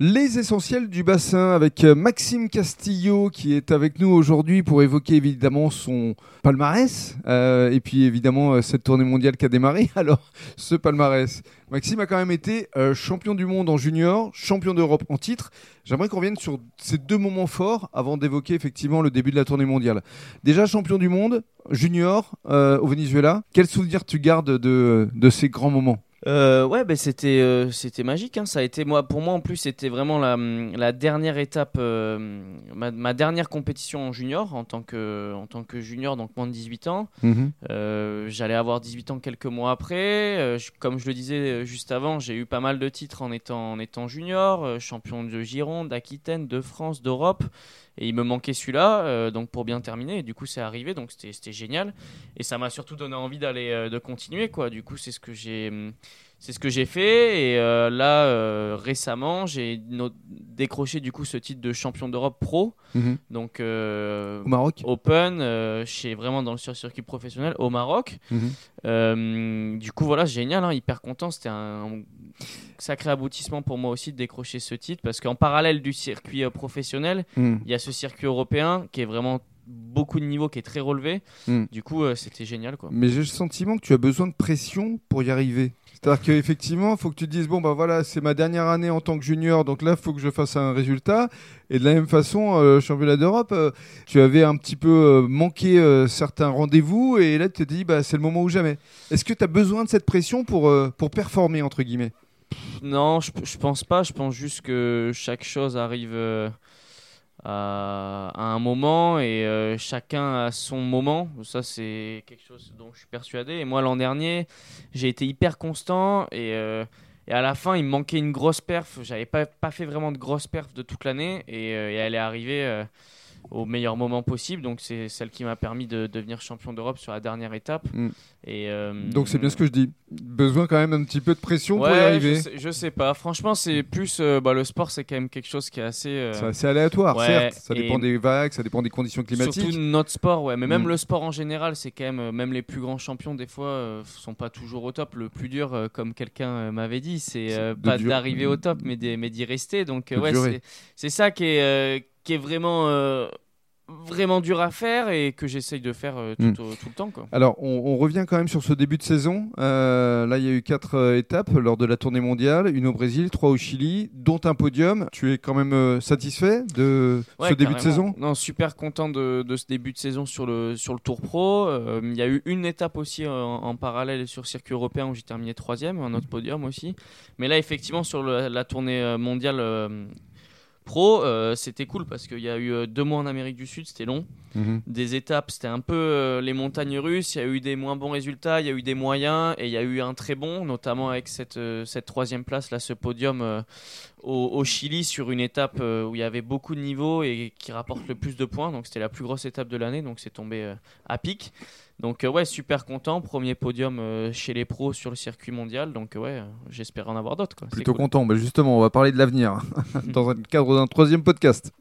Les essentiels du bassin avec euh, Maxime Castillo qui est avec nous aujourd'hui pour évoquer évidemment son palmarès euh, et puis évidemment euh, cette tournée mondiale qui a démarré. Alors ce palmarès, Maxime a quand même été champion du monde en junior, champion d'Europe en titre. J'aimerais qu'on revienne sur ces deux moments forts avant d'évoquer effectivement le début de la tournée mondiale. Déjà champion du monde, junior au Venezuela. Quel souvenir tu gardes de, de ces grands moments? Euh, ouais, ben c'était euh, c'était magique. Hein. Ça a été moi pour moi en plus c'était vraiment la, la, dernière étape, euh, ma, dernière compétition en junior en tant que en tant que junior donc moins de 18 ans. Mhm. J'allais avoir 18 ans quelques mois après. comme je le disais juste avant, j'ai eu pas mal de titres en étant en étant junior, champion de Gironde, d'Aquitaine, de France, d'Europe. Et il me manquait celui-là, donc pour bien terminer. Et du coup, c'est arrivé, donc c'était génial. Et ça m'a surtout donné envie d'aller, de continuer, quoi. Du coup, c'est ce que j'ai, c'est ce que j'ai fait et euh, là euh, récemment j'ai décroché du coup ce titre de champion d'Europe pro mhm. donc euh, au Maroc Open chez vraiment dans le circuit professionnel au Maroc mhm. du coup voilà génial hein, hyper content c'était un, sacré aboutissement pour moi aussi de décrocher ce titre parce qu'en parallèle du circuit professionnel mhm. il y a ce circuit européen qui est vraiment beaucoup de niveau qui est très relevé du coup c'était génial quoi mais j'ai le sentiment que tu as besoin de pression pour y arriver c'est-à-dire qu'effectivement, il faut que tu te dises bon, bah voilà, c'est ma dernière année en tant que junior, donc là, il faut que je fasse un résultat. Et de la même façon, euh, championnat d'Europe, euh, tu avais un petit peu euh, manqué certains rendez-vous, et là, tu te dis bah, c'est le moment ou jamais. Est-ce que tu as besoin de cette pression pour, pour performer, entre guillemets? Non, je, je pense pas. Je pense juste que chaque chose arrive à un moment et euh, chacun a son moment. Ça, c'est quelque chose dont je suis persuadé. Et moi, l'an dernier, j'ai été hyper constant et, euh, à la fin, il me manquait une grosse perf. J'avais pas, pas fait vraiment de grosse perf de toute l'année euh, et, elle est arrivée au meilleur moment possible. Donc c'est celle qui m'a permis de devenir champion d'Europe sur la dernière étape. Mm. Et euh, donc c'est bien ce que je dis. Besoin quand même d'un petit peu de pression pour y arriver. Je sais, pas. Franchement, c'est plus euh, bah, le sport, c'est quand même quelque chose qui est assez. Euh, c'est aléatoire, certes. Ça dépend des vagues, ça dépend des conditions climatiques. Surtout notre sport, ouais. Mais même mm. le sport en général, c'est quand même même les plus grands champions des fois sont pas toujours au top. Le plus dur, comme quelqu'un m'avait dit, c'est pas d'arriver au top, mais d'y rester. Donc ouais, c'est ça qui est qui est vraiment euh, vraiment dur à faire et que j'essaye de faire euh, hmm. tout, le temps. Quoi. Alors, on, revient quand même sur ce début de saison. Euh, là, il y a eu quatre étapes lors de la tournée mondiale, une au Brésil, trois au Chili, dont un podium. Tu es quand même satisfait de ce début de saison? Non, super content de, ce début de saison sur le, sur le Tour Pro. Il y a eu une étape aussi en, parallèle sur circuit européen où j'ai terminé troisième, un autre podium aussi. Mais là, effectivement, sur la tournée mondiale Pro, euh, c'était cool parce qu'il y a eu euh, deux mois en Amérique du Sud, c'était long. Mhm. Des étapes, c'était un peu euh, les montagnes russes. Il y a eu des moins bons résultats, il y a eu des moyens et il y a eu un très bon, notamment avec cette, cette troisième place, là, ce podium au, Chili sur une étape où il y avait beaucoup de niveaux et qui rapporte le plus de points. Donc c'était la plus grosse étape de l'année, donc c'est tombé à pic. Donc euh, ouais, super content, premier podium euh, chez les pros sur le circuit mondial, donc euh, ouais, j'espère en avoir d'autres. Plutôt content, mais justement, on va parler de l'avenir dans le cadre d'un troisième podcast.